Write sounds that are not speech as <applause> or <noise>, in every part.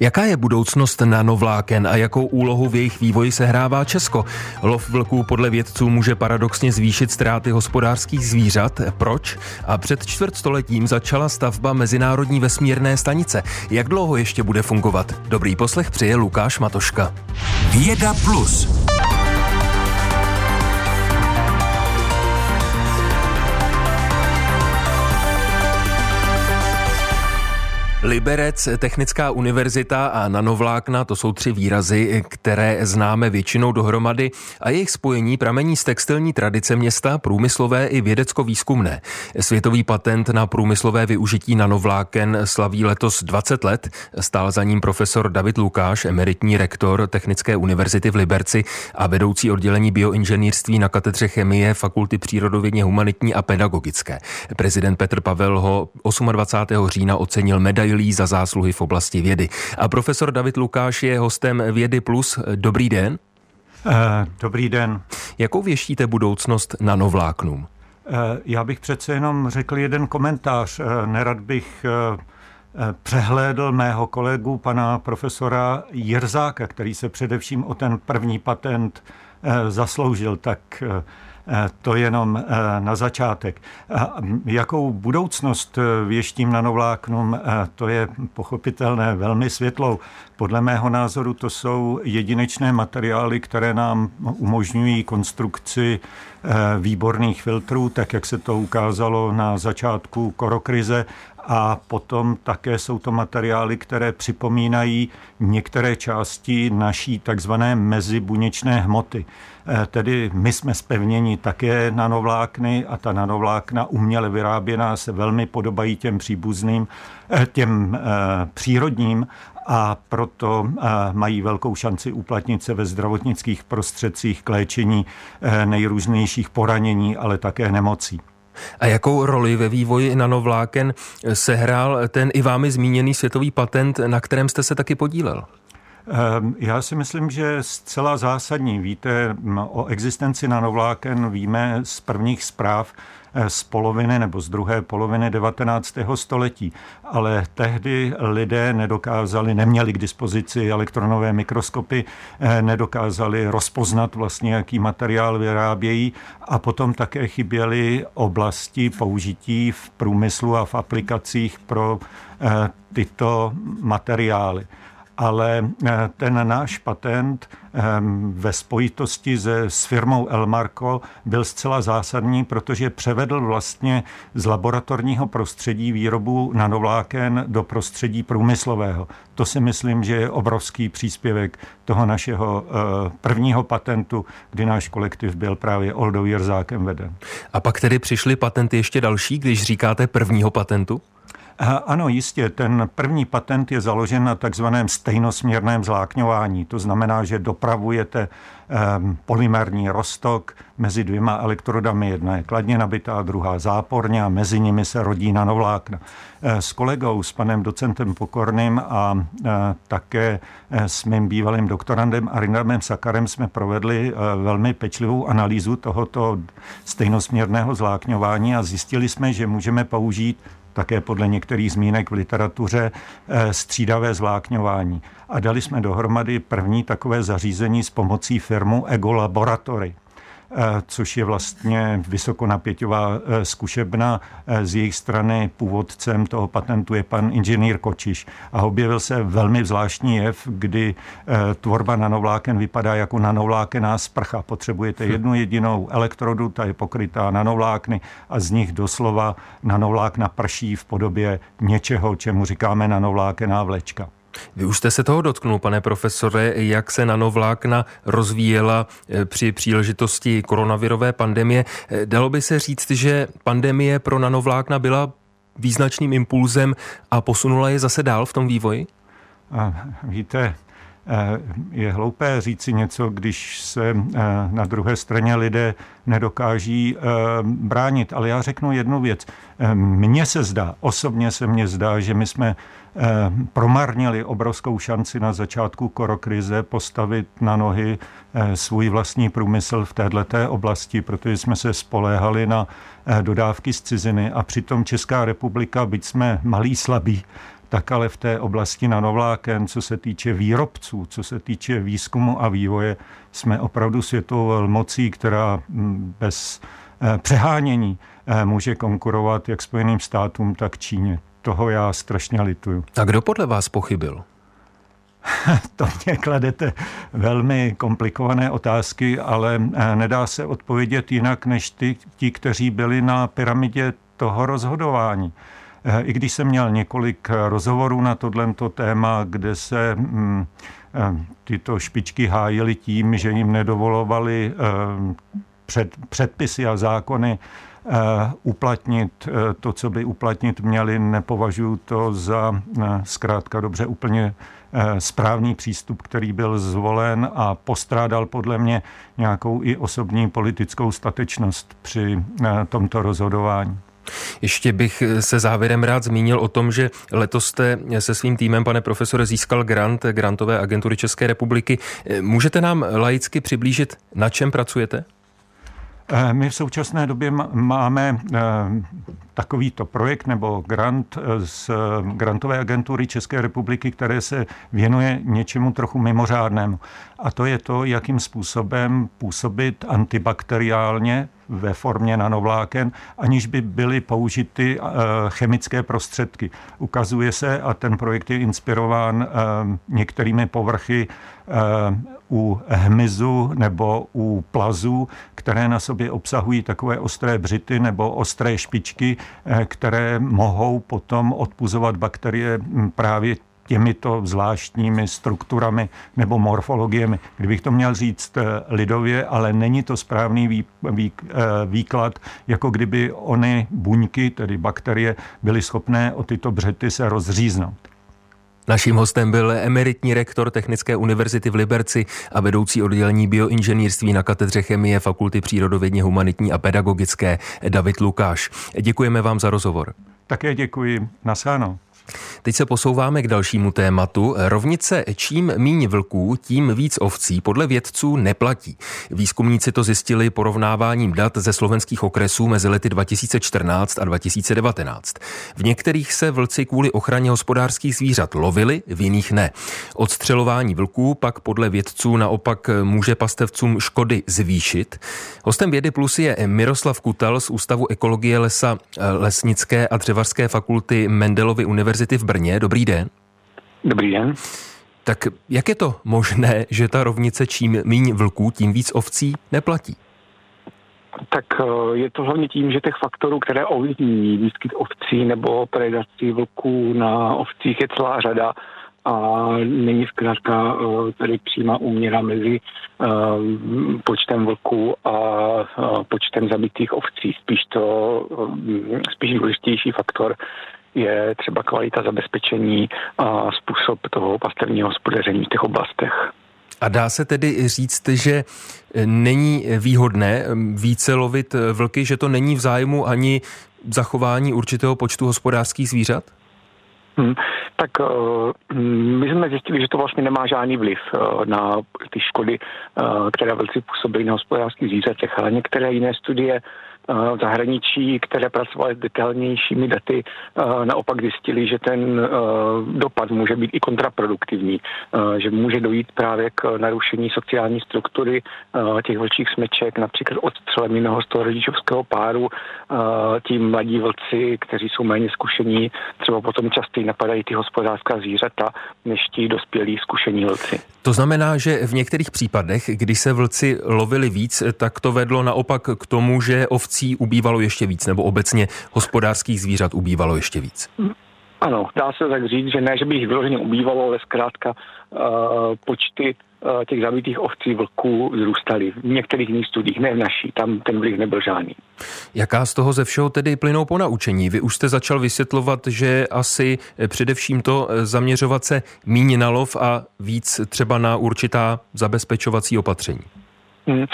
Jaká je budoucnost nanovláken a jakou úlohu v jejich vývoji sehrává Česko? Lov vlků podle vědců může paradoxně zvýšit ztráty hospodářských zvířat. Proč? A před čtvrtstoletím začala stavba Mezinárodní vesmírné stanice. Jak dlouho ještě bude fungovat? Dobrý poslech přeje Lukáš Matoška. Věda plus. Liberec, Technická univerzita a nanovlákna, to jsou tři výrazy, které známe většinou dohromady a jejich spojení pramení z textilní tradice města, průmyslové i vědecko-výzkumné. Světový patent na průmyslové využití nanovláken slaví letos 20 let. Stál za ním profesor David Lukáš, emeritní rektor Technické univerzity v Liberci a vedoucí oddělení bioinženýrství na katedře chemie Fakulty přírodovědně humanitní a pedagogické. Prezident Petr Pavel ho 28. října ocenil medaili medailí za zásluhy v oblasti vědy. A profesor David Lukáš je hostem Vědy Plus. Dobrý den. Uh, dobrý den. Jakou věštíte budoucnost nanovláknům? Uh, já bych přece jenom řekl jeden komentář. Uh, nerad bych přehlédl mého kolegu, pana profesora Jirzáka, který se především o ten první patent zasloužil, tak Eh, to jenom eh, na začátek. Jakou budoucnost eh, věštím nanovláknům, to je pochopitelné velmi světlou. Podle mého názoru to jsou jedinečné materiály, které nám umožňují konstrukci výborných filtrů, tak jak se to ukázalo na začátku korokrize a potom také jsou to materiály, které připomínají některé části naší takzvané mezibuněčné hmoty. Eh, tedy my jsme spevněni také nanovlákny a ta nanovlákna uměle vyráběná se velmi podobají těm příbuzným, eh, těm eh, přírodním a proto mají velkou šanci uplatnit se ve zdravotnických prostředcích k léčení nejrůznějších poranění, ale také nemocí. A jakou roli ve vývoji nanovláken sehrál ten i vámi zmíněný světový patent, na kterém jste se taky podílel? Ehm, já si myslím, že zcela zásadní. Víte, o existenci nanovláken víme z prvních zpráv eh, z poloviny nebo z druhé poloviny 19. století. Ale tehdy lidé nedokázali, neměli k dispozici elektronové mikroskopy, eh, nedokázali rozpoznat vlastně, jaký materiál vyrábějí a potom také chyběly oblasti použití v průmyslu a v aplikacích pro eh, tyto materiály ale eh, ten náš patent ehm, ve spojitosti se, s firmou Elmarco byl zcela zásadní, protože převedl vlastně z laboratorního prostředí výrobu nanovláken do prostředí průmyslového. To si myslím, že je obrovský příspěvek toho našeho eh, prvního patentu, kdy náš kolektiv byl právě Oldou Jirzákem veden. A pak tedy přišly patenty ještě další, když říkáte prvního patentu? Ano, jistě. Ten první patent je založen na takzvaném stejnosměrném zlákňování. To znamená, že dopravujete um, polymerní roztok mezi dvěma elektrodami. Jedna je kladně nabitá, druhá záporně a mezi nimi se rodí nanovlákna. E, s kolegou, s panem docentem Pokorným a e, také e, s mým bývalým doktorandem Arinamem Sakarem jsme provedli velmi pečlivou analýzu tohoto stejnosměrného zlákňování a zjistili jsme, že můžeme použít také podle některých zmínek v literatuře eh, střídavé zvlákňování. A dali jsme dohromady první takové zařízení s pomocí firmu Ego Laboratory. Eh, což je vlastně vysokonapěťová eh, zkušebna. Eh, z jejich strany původcem toho patentu je pan inženýr Kočiš. A objevil se velmi zvláštní jev, kdy tvorba nanovláken vypadá jako nanovlákená sprcha. Potřebujete hm. jednu jedinou elektrodu, ta je pokrytá nanovlákny a z nich doslova nanovlákna prší v podobě něčeho, čemu říkáme nanovlákená vlečka. Vy už jste se toho dotknul, pane profesore, jak se nanovlákna rozvíjela eh, při příležitosti koronavirové pandemie. Eh, dalo by se říct, že pandemie pro nanovlákna byla význačným impulzem a posunula je zase dál v tom vývoji? Víte, je hloupé říci něco, když se na druhé straně lidé nedokáží bránit. Ale já řeknu jednu věc. Mně se zdá, osobně se mně zdá, že my jsme Eh, promarnili obrovskou šanci na začátku korokrize postavit na nohy eh, svůj vlastní průmysl v této oblasti, protože jsme se spoléhali na eh, dodávky z ciziny a přitom Česká republika, byť jsme malý, slabý, tak ale v té oblasti nanovláken, co se týče výrobců, co se týče výzkumu a vývoje, jsme opravdu světovou velmocí, která mm, bez eh, přehánění eh, může konkurovat jak Spojeným státům, tak Číně. Toho já strašně lituju. A kdo podle vás pochybil? <laughs> to mě kladete velmi komplikované otázky, ale eh, nedá se odpovědět jinak než ty, ti, kteří byli na pyramidě toho rozhodování. Eh, I když jsem měl několik rozhovorů na tohle téma, kde se mm, eh, tyto špičky hájily tím, že jim nedovolovali před, předpisy a zákony uplatnit to, co by uplatnit měli, nepovažuji to za zkrátka dobře úplně Eh, správný přístup, který byl zvolen a postrádal podle mě nějakou i osobní politickou statečnost při eh, tomto rozhodování. Ještě bych se závěrem rád zmínil o tom, že letos jste se svým týmem, pane profesore, získal grant Grantové agentury České republiky. Eh, můžete nám laicky přiblížit, na čem pracujete? Eh, my v současné době máme eh, takovýto projekt nebo grant eh, z grantové agentury České republiky, které se věnuje něčemu trochu mimořádnému. A to je to, jakým způsobem působit antibakteriálně ve formě nanovláken, aniž by byly použity chemické prostředky. Ukazuje se, a ten projekt je inspirován některými povrchy u hmyzu nebo u plazů, které na sobě obsahují takové ostré břity nebo ostré špičky, eh, které mohou potom odpuzovat bakterie hm, právě těmito zvláštními strukturami nebo morfologiemi. Kdybych to měl říct eh, lidově, ale není to správný eh, výklad, jako kdyby ony buňky, tedy bakterie, byly schopné o tyto břety se rozříznout. Naším hostem byl emeritní rektor Technické univerzity v Liberci a vedoucí oddělení bioinženýrství na katedře chemie Fakulty přírodovědně humanitní a pedagogické David Lukáš. Děkujeme vám za rozhovor. Také děkuji. Nasáno. Teď se posouváme k dalšímu tématu. Rovnice čím míň vlků, tím víc ovcí podle vědců neplatí. Výzkumníci to zjistili porovnáváním dat ze slovenských okresů mezi lety 2014 a 2019. V některých se vlci kvůli ochraně hospodářských zvířat lovili, v jiných ne. Odstřelování vlků pak podle vědců naopak může pastevcům škody zvýšit. Hostem vědy plus je Miroslav Kutal z Ústavu ekologie lesa Lesnické a dřevařské fakulty Mendelovy univerzity univerzity v Brně. Dobrý den. Dobrý den. Tak jak je to možné, že ta rovnice čím míň vlků, tím víc ovcí neplatí? Tak eh, je to hlavně tím, že těch faktorů, které ovlivní výskyt ovcí nebo predaci vlků na ovcích je celá řada a není zkrátka eh, tady přímá úměra mezi eh, počtem vlků a počtem zabitých ovcí. Spíš to, spíš důležitější faktor je třeba kvalita zabezpečení a způsob toho pastevního hospodaření v těch oblastech. A dá se tedy říct, že není výhodné více lovit vlky, že to není v zájmu ani zachování určitého počtu hospodářských zvířat? Hmm, tak uh, my jsme zjistili, že to vlastně nemá žádný vliv uh, na ty škody, uh, které vlci působí na hospodářských zvířatech, ale některé jiné studie v zahraničí, které pracovaly s detailnějšími daty, naopak zjistili, že ten dopad může být i kontraproduktivní, že může dojít právě k narušení sociální struktury těch vlčích smeček, například odstřelem jiného z toho rodičovského páru, tím mladí vlci, kteří jsou méně zkušení, třeba potom častěji napadají ty hospodářská zvířata, než ti dospělí zkušení vlci. To znamená, že v některých případech, kdy se vlci lovili víc, tak to vedlo naopak k tomu, že ovcí ubývalo ještě víc, nebo obecně hospodářských zvířat ubývalo ještě víc. Ano, dá se tak říct, že ne, že by jich vyloženě ubývalo, ale zkrátka uh, počty uh, těch zabitých ovcí vlků zrůstaly. V některých jiných studiích, ne v naší, tam ten vliv nebyl žádný. Jaká z toho ze všeho tedy plynou po naučení? Vy už jste začal vysvětlovat, že asi především to eh, zaměřovat se míň na lov a víc třeba na určitá zabezpečovací opatření. Hmm.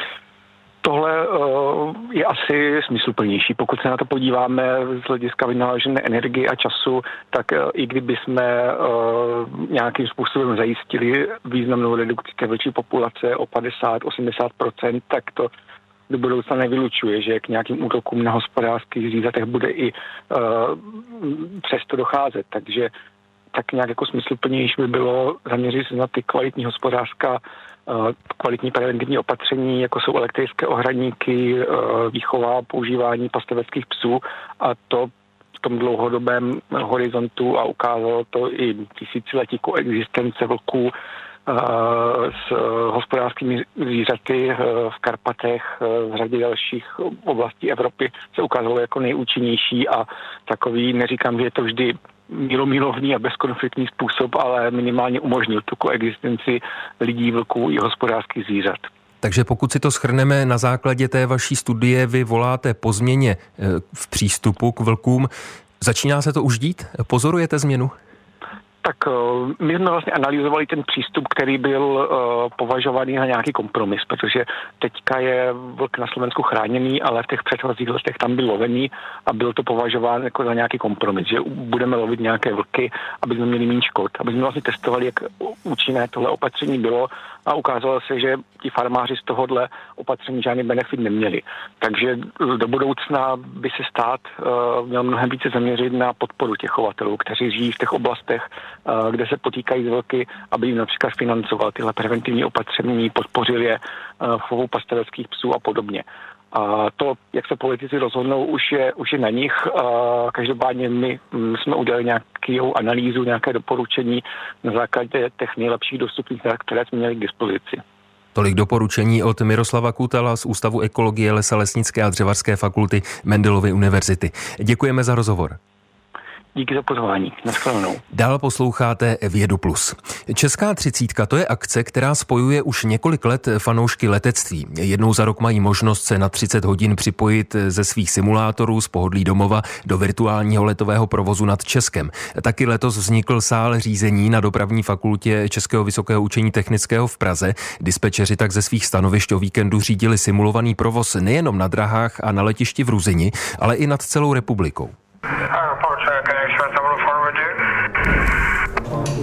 Tohle uh, je asi smysluplnější. Pokud se na to podíváme z hlediska vynaložené energie a času, tak uh, i kdyby jsme uh, nějakým způsobem zajistili významnou redukci té vlčí populace o 50-80%, tak to do budoucna nevylučuje, že k nějakým útokům na hospodářských zvířatech bude i přesto docházet. Takže tak nějak jako smysluplnější by bylo zaměřit se na ty kvalitní hospodářská kvalitní preventivní opatření, jako jsou elektrické ohradníky, výchova, používání pasteveckých psů a to v tom dlouhodobém horizontu a ukázalo to i tisíciletí koexistence vlků s hospodářskými zvířaty v Karpatech, v řadě dalších oblastí Evropy se ukázalo jako nejúčinnější a takový, neříkám, že je to vždy mílomilovný a bezkonfliktní způsob, ale minimálně umožnil tu koexistenci lidí, vlků i hospodářských zvířat. Takže pokud si to schrneme na základě té vaší studie, vy voláte po změně eh, v přístupu k vlkům. Začíná se to už dít? Pozorujete změnu? Tak eh, my jsme vlastně analyzovali ten přístup, který byl uh, považovaný za nějaký kompromis, protože teďka je vlk na Slovensku chráněný, ale v těch předchozích letech tam byl lovený a byl to považován jako za nějaký kompromis, že budeme lovit nějaké vlky, aby jsme měli méně škod, aby jsme vlastně testovali, jak účinné tohle opatření bylo a ukázalo se, že ti farmáři z tohohle opatření žádný benefit neměli. Takže do budoucna by se stát uh, měl mnohem více zaměřit na podporu těch chovatelů, kteří žijí v těch oblastech, uh, kde se potýkají z vlky, aby jim například financoval tyhle preventivní opatření, podpořil je uh, chovu pasteveckých psů a podobně. A to, jak se politici rozhodnou, už je, už je na nich. A každopádně my mm, jsme udělali nějakou analýzu, nějaké doporučení na základě těch nejlepších dostupných dat, které jsme měli k dispozici. Tolik doporučení od Miroslava Kutala z Ústavu ekologie Lesa Lesnické a Dřevarské fakulty Mendelovy univerzity. Děkujeme za rozhovor. Díky za pozvání. Naschledanou. Dál posloucháte Vědu Plus. Česká třicítka to je akce, která spojuje už několik let fanoušky letectví. Jednou za rok mají možnost se na 30 hodin připojit ze svých simulátorů z pohodlí domova do virtuálního letového provozu nad Českem. Taky letos vznikl sál řízení na dopravní fakultě Českého vysokého učení technického v Praze. Dispečeři tak ze svých stanovišť o víkendu řídili simulovaný provoz nejenom na drahách a na letišti v Ruzini, ale i nad celou republikou.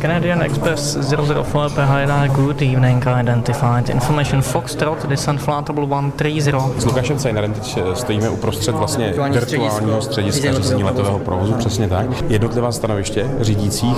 Canadian Express 004 PHNR, good evening, identified information Foxtrot, descent flight 130. S Lukášem Cejnerem teď stojíme uprostřed vlastně virtuálního střediska řízení letového provozu, přesně tak. Jednotlivá stanoviště řídících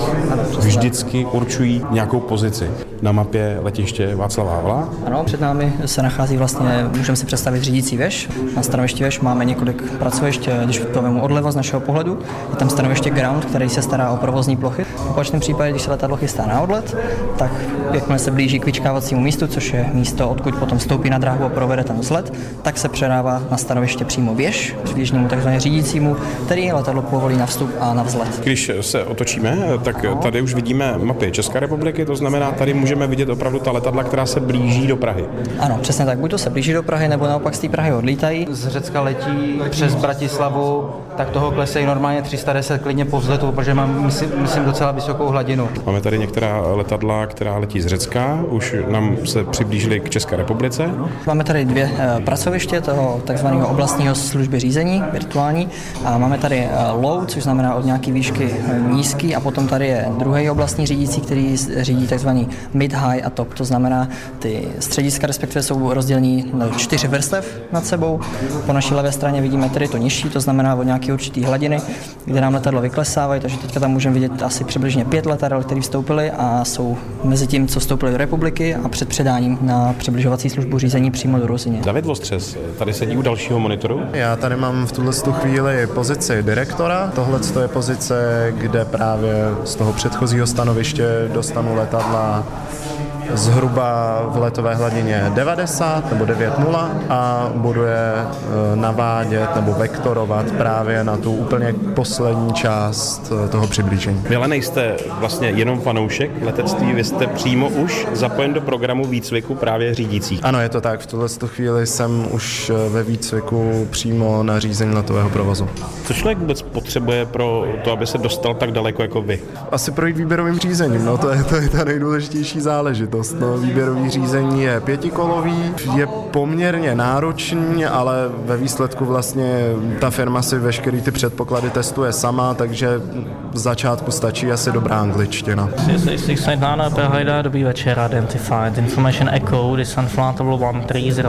vždycky určují nějakou pozici. Na mapě letiště Václava Havla. Ano, před námi se nachází vlastně, můžeme si představit řídící věž. Na stanovišti věž máme několik pracovišť, když to odleva z našeho pohledu. Je tam stanoviště ground, který se stará o provozní plochy. V opačném případě, když se letadlo chystá na odlet, tak jakmile se blíží k vyčkávacímu místu, což je místo, odkud potom vstoupí na dráhu a provede ten vzlet, tak se předává na stanoviště přímo věž, přibližnému takzvaně řídícímu, který letadlo povolí na vstup a na vzlet. Když se otočíme, tak tady už vidíme mapy České republiky, to znamená, tady můžeme vidět opravdu ta letadla, která se blíží do Prahy. Ano, přesně tak. Buď to se blíží do Prahy, nebo naopak z té Prahy odlítají. Z Řecka letí přes Bratislavu, tak toho klesejí normálně 310 klidně po vzletu, protože mám, myslím, myslím docela vysokou hladinu. Máme tady některá letadla, která letí z Řecka, už nám se přiblížili k České republice. Máme tady dvě eh, pracoviště toho takzvaného oblastního služby řízení, virtuální, a máme tady eh, low, což znamená od nějaké výšky eh, nízký, a potom tady je druhý oblastní řídící, který řídí takzvaný mid, high a top. To znamená, ty střediska respektive jsou rozdělení na čtyři vrstev nad sebou. Po naší levé straně vidíme tedy to nižší, to znamená od nějaké určité hladiny, kde nám letadlo vyklesávají, takže teďka tam můžeme vidět asi přibližně pět letadel, které vstoupily a jsou mezi tím, co vstoupily do republiky a před předáním na přibližovací službu řízení přímo do Ruzině. David Vostřes tady sedí u dalšího monitoru. Já tady mám v tuhle chvíli pozici direktora. Tohle je pozice, kde právě z toho předchozího stanoviště dostanu letadla zhruba v letové hladině 90 nebo 9.0 a budu je e, navádět nebo vektorovat právě na tu úplně poslední část e, toho přiblížení. Vy ale nejste vlastně jenom fanoušek letectví, vy jste přímo už zapojen do programu výcviku právě řídících. Ano, je to tak. V tuhle chvíli jsem už e, ve výcviku přímo na řízení letového provozu. Co člověk vůbec potřebuje pro to, aby se dostal tak daleko jako vy? Asi projít výběrovým řízením, no to je, to je ta nejdůležitější záležitost záležitost. No, výběrový řízení je pětikolový, je poměrně náročný, ale ve výsledku vlastně ta firma si veškerý ty předpoklady testuje sama, takže v začátku stačí asi dobrá angličtina. Dobrý večer, Identified. Information Echo, this Unflattable 130.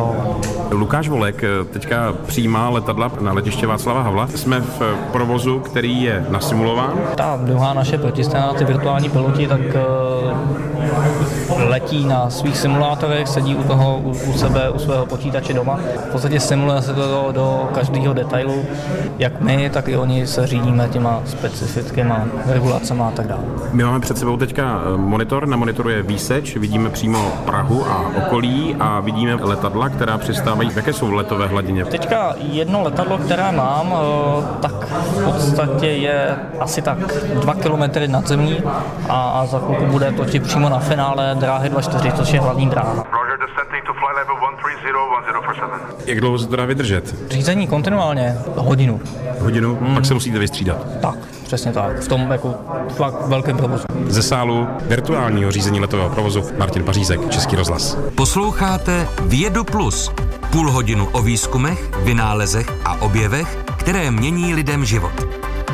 Lukáš Volek eh, teďka přijímá letadla na letiště Václava Havla. Jsme v provozu, který je nasimulován. Ta druhá naše protistrana, ty virtuální piloti, tak uh, letí na svých simulátorech, sedí u toho u, u sebe, u svého počítače doma. V podstatě simuluje se to do, do každého detailu, jak my, tak i oni se řídíme těma specifickými regulacemi a tak dále. My máme před sebou teďka eh, monitor, na monitoru je výseč, vidíme přímo Prahu a okolí a vidíme letadla, která přistávají. Jaké jsou letové hladině? Teďka jedno letadlo, které mám, eh, tak v podstatě je asi tak dva kilometry nad zemí a, a za chvilku bude točit přímo na finále dráhy 24, což je hlavní dráha. Jak dlouho se to dá vydržet? Řízení kontinuálně hodinu. Hodinu? Hmm. Pak se musíte vystřídat. Tak, přesně tak. V tom jako fakt velkém provozu. Ze sálu virtuálního řízení letového provozu Martin Pařízek, Český rozhlas. Posloucháte Vědu Plus. Půl hodinu o výzkumech, vynálezech a objevech, které mění lidem život.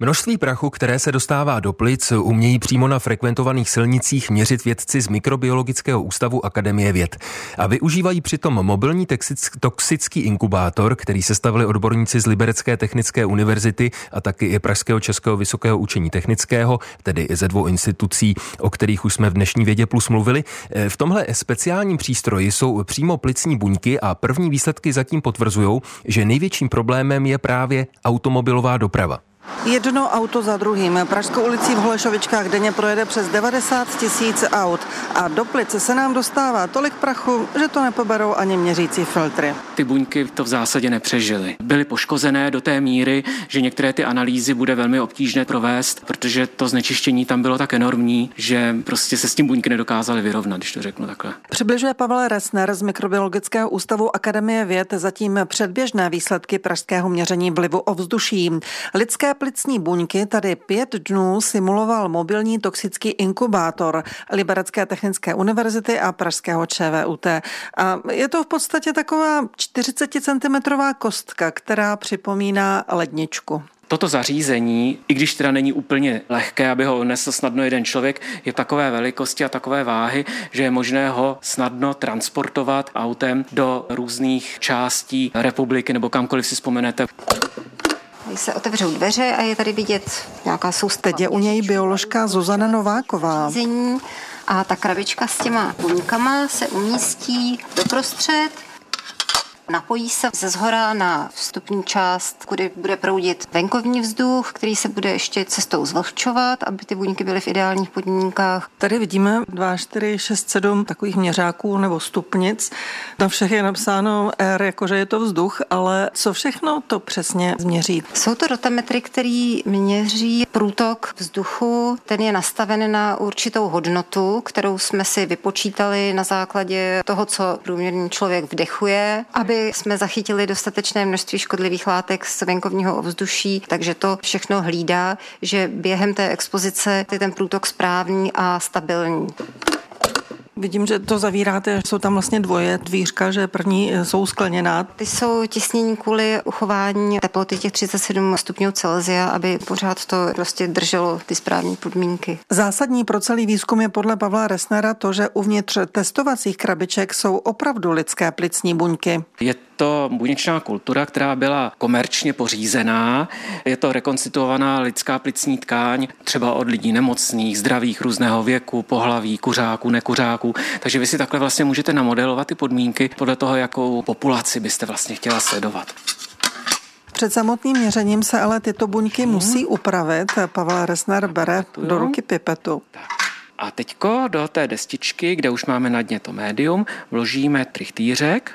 Množství prachu, které se dostává do plic, umějí přímo na frekventovaných silnicích měřit vědci z Mikrobiologického ústavu Akademie věd. A využívají přitom mobilní toxický inkubátor, který se stavili odborníci z Liberecké technické univerzity a taky i Pražského českého vysokého učení technického, tedy ze dvou institucí, o kterých už jsme v dnešní vědě plus mluvili. V tomhle speciálním přístroji jsou přímo plicní buňky a první výsledky zatím potvrzují, že největším problémem je právě automobilová doprava. Jedno auto za druhým. Pražskou ulicí v Holešovičkách denně projede přes 90 tisíc aut a do plice se nám dostává tolik prachu, že to nepoberou ani měřící filtry. Ty buňky to v zásadě nepřežily. Byly poškozené do té míry, že některé ty analýzy bude velmi obtížné provést, protože to znečištění tam bylo tak enormní, že prostě se s tím buňky nedokázaly vyrovnat, když to řeknu takhle. Přibližuje Pavel Resner z Mikrobiologického ústavu Akademie věd zatím předběžné výsledky pražského měření vlivu ovzduší. Lidské plicní buňky tady pět dnů simuloval mobilní toxický inkubátor Liberecké technické univerzity a Pražského ČVUT. A je to v podstatě taková 40 cm kostka, která připomíná ledničku. Toto zařízení, i když teda není úplně lehké, aby ho nesl snadno jeden člověk, je takové velikosti a takové váhy, že je možné ho snadno transportovat autem do různých částí republiky nebo kamkoliv si vzpomenete. Když se otevřou dveře a je tady vidět nějaká soustava. Teď je u něj bioložka Zuzana Nováková. A ta krabička s těma buňkama se umístí doprostřed Napojí se ze zhora na vstupní část, kudy bude proudit venkovní vzduch, který se bude ještě cestou zvlhčovat, aby ty buňky byly v ideálních podmínkách. Tady vidíme 2, 4, 6, 7 takových měřáků nebo stupnic. Na všech je napsáno R, jakože je to vzduch, ale co všechno to přesně změří? Jsou to rotametry, který měří průtok vzduchu. Ten je nastaven na určitou hodnotu, kterou jsme si vypočítali na základě toho, co průměrný člověk vdechuje, aby aby jsme zachytili dostatečné množství škodlivých látek z venkovního ovzduší, takže to všechno hlídá, že během té expozice je ten průtok správný a stabilní. Vidím, že to zavíráte, jsou tam vlastně dvoje dvířka, že první jsou skleněná. Ty jsou těsnění kvůli uchování teploty těch 37 stupňů Celsia, aby pořád to prostě drželo ty správné podmínky. Zásadní pro celý výzkum je podle Pavla Resnera to, že uvnitř testovacích krabiček jsou opravdu lidské plicní buňky. Je to buněčná kultura, která byla komerčně pořízená. Je to rekonstituovaná lidská plicní tkáň, třeba od lidí nemocných, zdravých, různého věku, pohlaví, kuřáků, nekuřáků. Takže vy si takhle vlastně můžete namodelovat ty podmínky podle toho, jakou populaci byste vlastně chtěla sledovat. Před samotným měřením se ale tyto buňky hmm. musí upravit. Pavel Resner bere do ruky pipetu. Tak. A teďko do té destičky, kde už máme na dně to médium, vložíme trichtýřek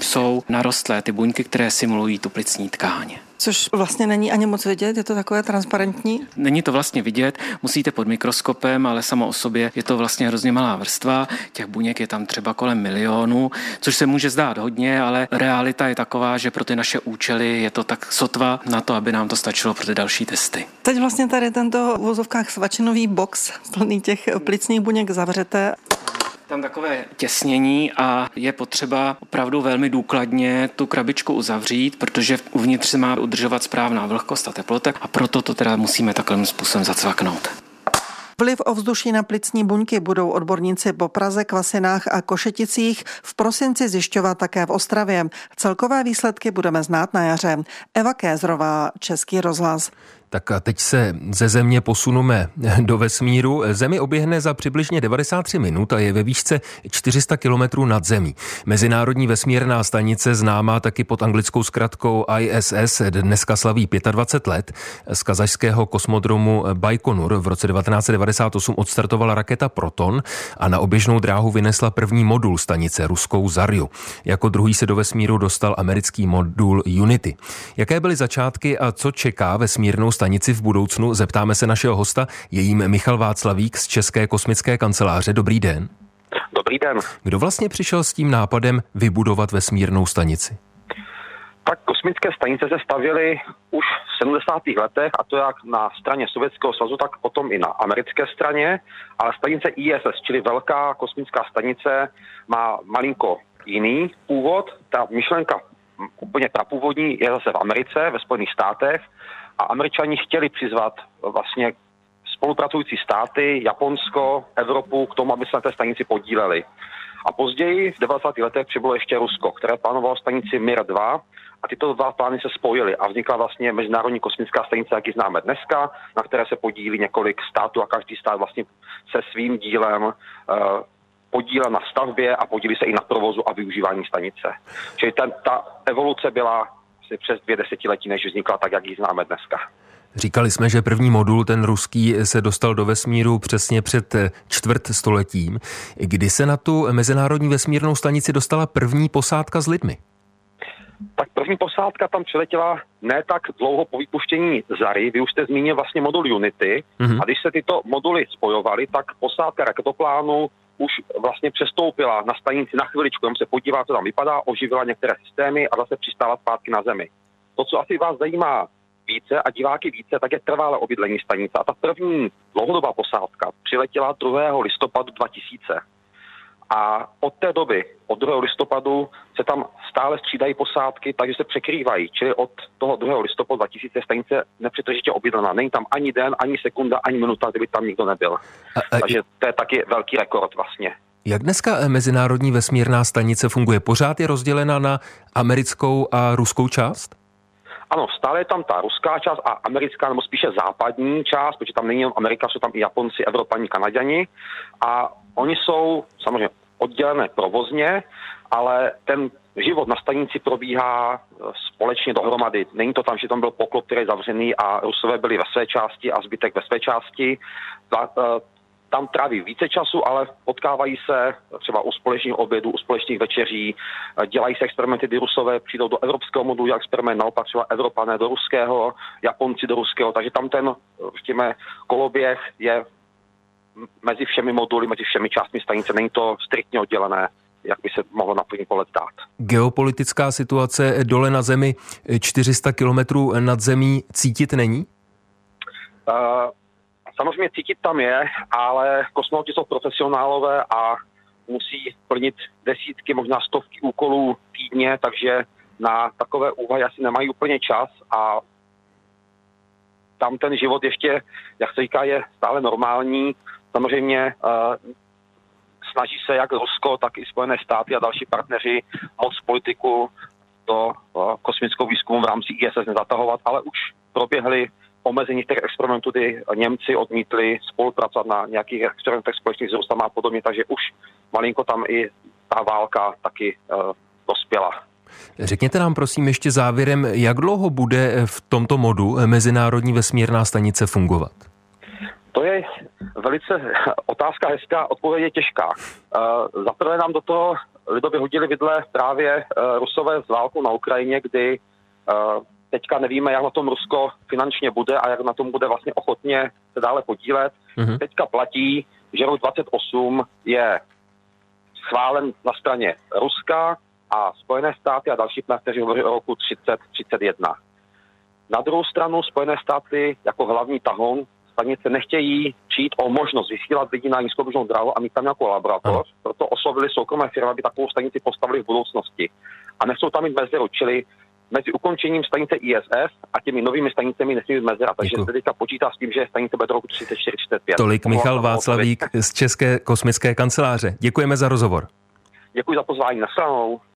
jsou narostlé ty buňky, které simulují tu plicní tkáně. Což vlastně není ani moc vidět, je to takové transparentní? Není to vlastně vidět, musíte pod mikroskopem, ale samo o sobě je to vlastně hrozně malá vrstva. Těch buněk je tam třeba kolem milionu, což se může zdát hodně, ale realita je taková, že pro ty naše účely je to tak sotva na to, aby nám to stačilo pro ty další testy. Teď vlastně tady tento v vozovkách svačinový box plný těch plicních buněk zavřete tam takové těsnění a je potřeba opravdu velmi důkladně tu krabičku uzavřít, protože uvnitř se má udržovat správná vlhkost a teplota a proto to teda musíme takovým způsobem zacvaknout. Vliv ovzduší na plicní buňky budou odborníci po Praze, Kvasinách a Košeticích v prosinci zjišťovat také v Ostravě. Celkové výsledky budeme znát na jaře. Eva Kézrová, Český rozhlas. Tak a teď se ze země posuneme do vesmíru. Zemi oběhne za přibližně 93 minut a je ve výšce 400 kilometrů nad zemí. Mezinárodní vesmírná stanice známá taky pod anglickou zkratkou ISS dneska slaví 25 let. Z kazašského kosmodromu Baikonur v roce 1998 odstartovala raketa Proton a na oběžnou dráhu vynesla první modul stanice ruskou Zaryu. Jako druhý se do vesmíru dostal americký modul Unity. Jaké byly začátky a co čeká vesmírnou stanici v budoucnu, zeptáme se našeho hosta, je jím Michal Václavík z České kosmické kanceláře. Dobrý den. Dobrý den. Kdo vlastně přišel s tím nápadem vybudovat vesmírnou stanici? Tak kosmické stanice se stavěly už v 70. letech, a to jak na straně Sovětského svazu, tak potom i na americké straně. Ale stanice ISS, čili velká kosmická stanice, má malinko jiný původ. Ta myšlenka úplně prapůvodní je zase v Americe, ve Spojených státech a američani chtěli přizvat vlastně spolupracující státy, Japonsko, Evropu k tomu, aby se na té stanici podíleli. A později v 90. letech přibylo ještě Rusko, které plánovalo stanici Mir 2 a tyto dva plány se spojily a vznikla vlastně Mezinárodní kosmická stanice, jak ji známe dneska, na které se podílí několik států a každý stát vlastně se svým dílem uh, podílel na stavbě a podílí se i na provozu a využívání stanice. Čili ten, ta evoluce byla asi přes dvě desetiletí, než vznikla tak, jak ji známe dneska. Říkali jsme, že první modul, ten ruský, se dostal do vesmíru přesně před čtvrt stoletím. Kdy se na tu mezinárodní vesmírnou stanici dostala první posádka s lidmi? Tak první posádka tam přiletěla ne tak dlouho po vypuštění Zary. Vy už jste zmínil vlastně modul Unity. Mm-hmm. A když se tyto moduly spojovaly, tak posádka raketoplánu už vlastně přestoupila na stanici na chviličku, jenom se podívá, co tam vypadá, oživila některé systémy a zase přistála zpátky na zemi. To, co asi vás zajímá více a diváky více, tak je trvalé obydlení stanice. A ta první dlouhodobá posádka přiletěla 2. listopadu 2000. A od té doby, od 2. listopadu, se tam stále střídají posádky, takže se překrývají. Čili od toho 2. listopadu 2000 stanice nepřetržitě obydlená. Není tam ani den, ani sekunda, ani minuta, kdyby tam nikdo nebyl. A, a, takže to je taky velký rekord vlastně. Jak dneska Mezinárodní vesmírná stanice funguje? Pořád je rozdělena na americkou a ruskou část? Ano, stále je tam ta ruská část a americká, nebo spíše západní část, protože tam není jenom Amerika, jsou tam i Japonci, Evropani, Kanaděni. A oni jsou samozřejmě oddělené provozně, ale ten život na stanici probíhá e, společně dohromady. Není to tam, že tam byl poklop, který je zavřený a Rusové byli ve své části a zbytek ve své části. E, tam tráví více času, ale potkávají se třeba u společných obědů, u společných večeří, dělají se experimenty, kdy Rusové přijdou do evropského modulu, jak experiment, naopak třeba Evropané do ruského, Japonci do ruského, takže tam ten, řekněme, koloběh je mezi všemi moduly, mezi všemi částmi stanice, není to striktně oddělené jak by se mohlo na první pohled dát. Geopolitická situace dole na zemi 400 kilometrů nad zemí cítit není? Uh, Samozřejmě cítit tam je, ale kosmonauti jsou profesionálové a musí plnit desítky, možná stovky úkolů týdně, takže na takové úvahy asi nemají úplně čas a tam ten život ještě, jak se říká, je stále normální. Samozřejmě uh, snaží se jak Rusko, tak i Spojené státy a další partneři moc politiku do uh, kosmického výzkumu v rámci ISS nezatahovat, ale už proběhly omezení těch experimentů, kdy Němci odmítli spolupracovat na nějakých experimentech společných s Rusama a podobně, takže už malinko tam i ta válka taky uh, dospěla. Řekněte nám prosím ještě závěrem, jak dlouho bude v tomto modu Mezinárodní vesmírná stanice fungovat? To je velice otázka hezká, odpověď je těžká. Uh, Zaprvé nám do toho lidově hodili vidle právě Rusové z válkou na Ukrajině, kdy teďka nevíme, jak na tom Rusko finančně bude a jak na tom bude vlastně ochotně se dále podílet. Mm-hmm. Teďka platí, že rok 28 je schválen na straně Ruska a Spojené státy a další partneři hovoří o roku 3031. Na druhou stranu Spojené státy jako hlavní tahon stanice nechtějí přijít o možnost vysílat lidi na nízkobružnou dráhu a mít tam nějakou laboratoř, proto oslovili soukromé firmy, aby takovou stanici postavili v budoucnosti. A nechcou tam mít mezeru, čili mezi ukončením stanice ISS a těmi novými stanicemi nesmí být mezera. Takže se teďka počítá s tím, že stanice bude do roku 34 Tolik Michal Václavík z České kosmické kanceláře. Děkujeme za rozhovor. Děkuji za pozvání. Na stranou.